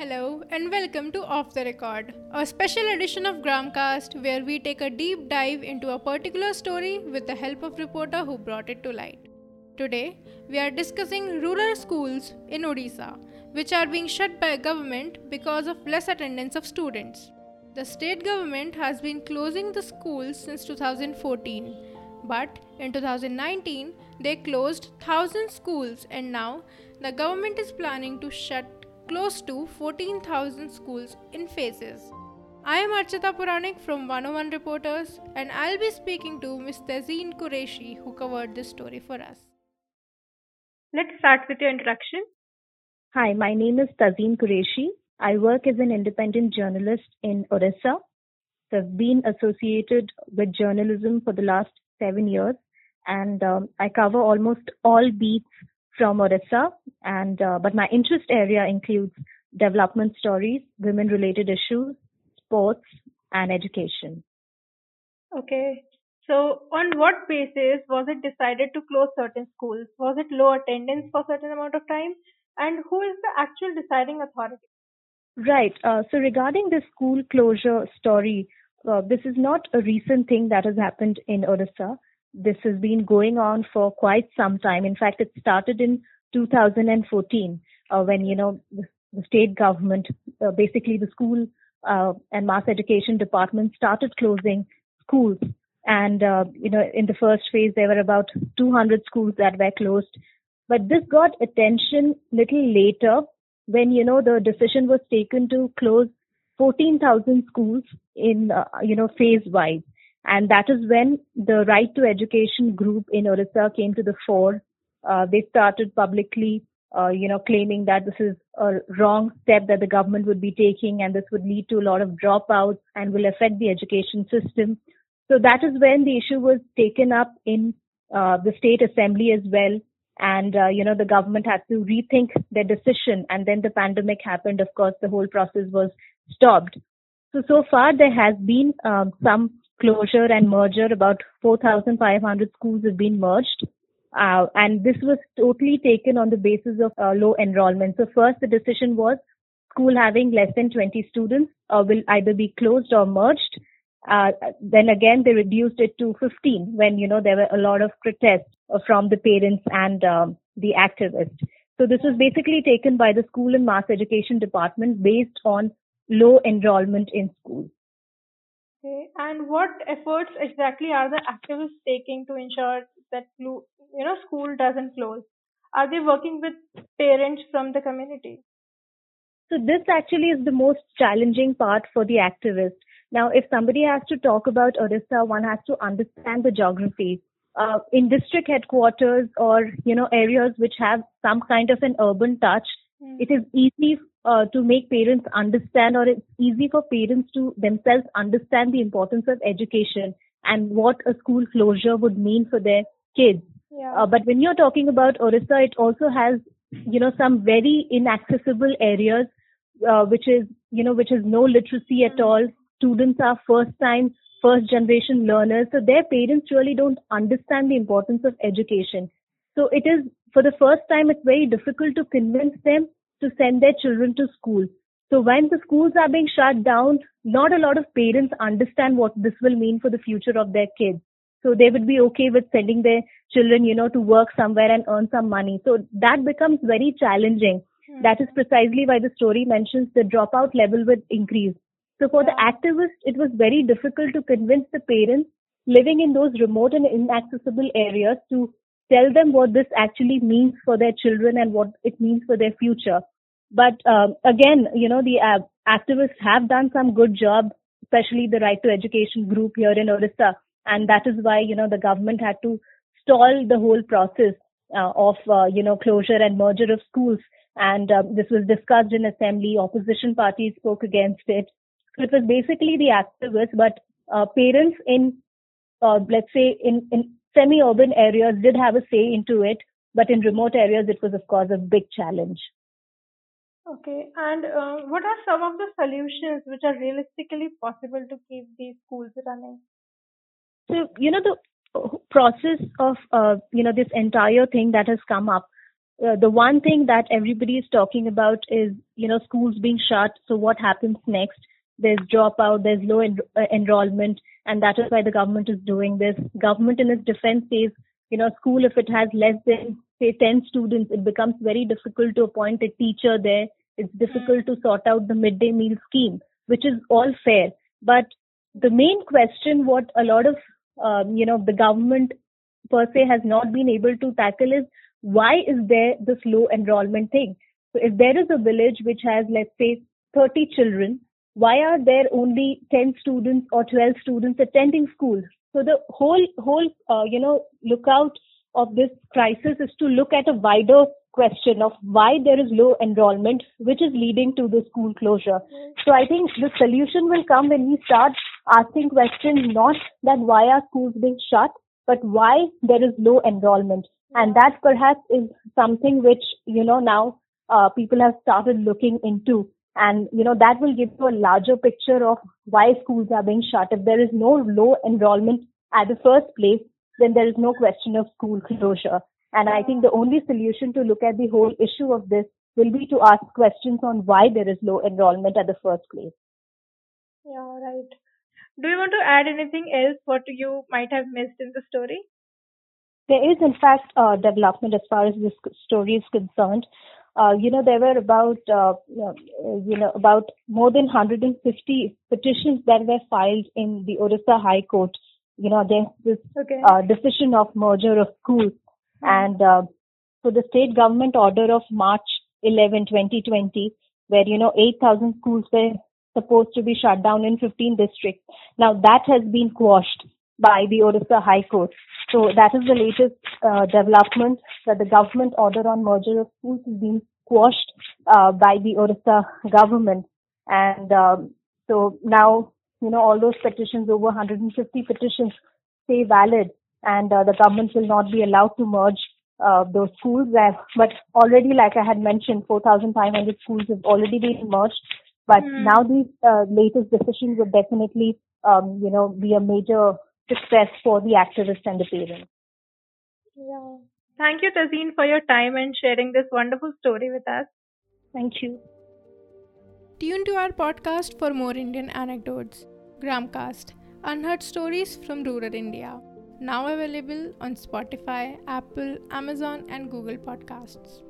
Hello and welcome to Off the Record, a special edition of Gramcast where we take a deep dive into a particular story with the help of reporter who brought it to light. Today, we are discussing rural schools in Odisha, which are being shut by government because of less attendance of students. The state government has been closing the schools since 2014, but in 2019 they closed 1000 schools and now the government is planning to shut close to 14,000 schools in phases. I am Archita Puranik from 101 Reporters and I'll be speaking to Ms. Tazeen Qureshi who covered this story for us. Let's start with your introduction. Hi, my name is Tazeen Qureshi. I work as an independent journalist in Orissa. So I've been associated with journalism for the last seven years, and um, I cover almost all beats from Orissa. And uh, but my interest area includes development stories, women-related issues, sports, and education. Okay. So, on what basis was it decided to close certain schools? Was it low attendance for a certain amount of time? And who is the actual deciding authority? Right. Uh, so regarding the school closure story, uh, this is not a recent thing that has happened in Odisha. This has been going on for quite some time. In fact, it started in 2014 uh, when you know the, state government, uh, basically the school uh, and mass education department, started closing schools. And uh, you know, in the first phase, there were about 200 schools that were closed. But this got attention little later when you know the decision was taken to close 14,000 schools in uh, you know phase wise, and that is when the Right to Education group in Orissa came to the fore. Uh, they started publicly, uh, you know, claiming that this is a wrong step that the government would be taking, and this would lead to a lot of dropouts and will affect the education system. So that is when the issue was taken up in uh, the state assembly as well and uh, you know the government had to rethink their decision and then the pandemic happened of course the whole process was stopped so so far there has been um, some closure and merger about 4500 schools have been merged uh, and this was totally taken on the basis of uh, low enrollment so first the decision was school having less than 20 students uh, will either be closed or merged uh, then again, they reduced it to 15 when, you know, there were a lot of protests uh, from the parents and um, the activists. So this was basically taken by the school and mass education department based on low enrollment in schools. Okay. And what efforts exactly are the activists taking to ensure that you know school doesn't close? Are they working with parents from the community? So this actually is the most challenging part for the activists now, if somebody has to talk about Orissa, one has to understand the geography. Uh, in district headquarters or you know areas which have some kind of an urban touch, mm. it is easy uh, to make parents understand, or it's easy for parents to themselves understand the importance of education and what a school closure would mean for their kids. Yeah. Uh, but when you're talking about Orissa, it also has you know some very inaccessible areas, uh, which is you know which is no literacy at all students are first time, first generation learners. So their parents really don't understand the importance of education. So it is, for the first time, it's very difficult to convince them to send their children to school. So when the schools are being shut down, not a lot of parents understand what this will mean for the future of their kids. So they would be okay with sending their children, you know, to work somewhere and earn some money. So that becomes very challenging. Hmm. That is precisely why the story mentions the dropout level would increase. So for the activists, it was very difficult to convince the parents living in those remote and inaccessible areas to tell them what this actually means for their children and what it means for their future. But um, again, you know, the uh, activists have done some good job, especially the Right to Education group here in Orissa, and that is why you know the government had to stall the whole process uh, of uh, you know closure and merger of schools. And um, this was discussed in assembly. Opposition parties spoke against it. So it was basically the activists, but uh, parents in, uh, let's say, in, in semi-urban areas did have a say into it, but in remote areas, it was, of course, a big challenge. Okay, and uh, what are some of the solutions which are realistically possible to keep these schools running? So, you know, the process of, uh, you know, this entire thing that has come up uh, the one thing that everybody is talking about is, you know, schools being shut. So what happens next? There's dropout, there's low en- uh, enrollment, and that is why the government is doing this. Government in its defense says, you know, school if it has less than say 10 students, it becomes very difficult to appoint a teacher there. It's difficult to sort out the midday meal scheme, which is all fair. But the main question, what a lot of, um, you know, the government per se has not been able to tackle is why is there this low enrollment thing? So if there is a village which has, let's say, 30 children, why are there only 10 students or 12 students attending school? So the whole, whole, uh, you know, lookout of this crisis is to look at a wider question of why there is low enrollment, which is leading to the school closure. So I think the solution will come when we start asking questions not that why are schools being shut, but why there is low enrollment. And that perhaps is something which, you know, now uh, people have started looking into. And, you know, that will give you a larger picture of why schools are being shut. If there is no low enrollment at the first place, then there is no question of school closure. And I think the only solution to look at the whole issue of this will be to ask questions on why there is low enrollment at the first place. Yeah, right. Do you want to add anything else what you might have missed in the story? There is, in fact, uh, development as far as this story is concerned. Uh, you know, there were about, uh, you know, about more than 150 petitions that were filed in the Odisha High Court, you know, against this okay. uh, decision of merger of schools. Hmm. And uh, so the state government order of March 11, 2020, where, you know, 8,000 schools were supposed to be shut down in 15 districts. Now that has been quashed by the Odisha High Court. So that is the latest uh, development that the government order on merger of schools has been quashed uh, by the Odisha government. And um, so now, you know, all those petitions, over 150 petitions, stay valid and uh, the government will not be allowed to merge uh, those schools. But already, like I had mentioned, 4,500 schools have already been merged. But mm. now these uh, latest decisions would definitely, um, you know, be a major success for the activists and the parents. Yeah. Thank you, Tazeen, for your time and sharing this wonderful story with us. Thank you. Tune to our podcast for more Indian anecdotes. Gramcast, unheard stories from rural India. Now available on Spotify, Apple, Amazon, and Google Podcasts.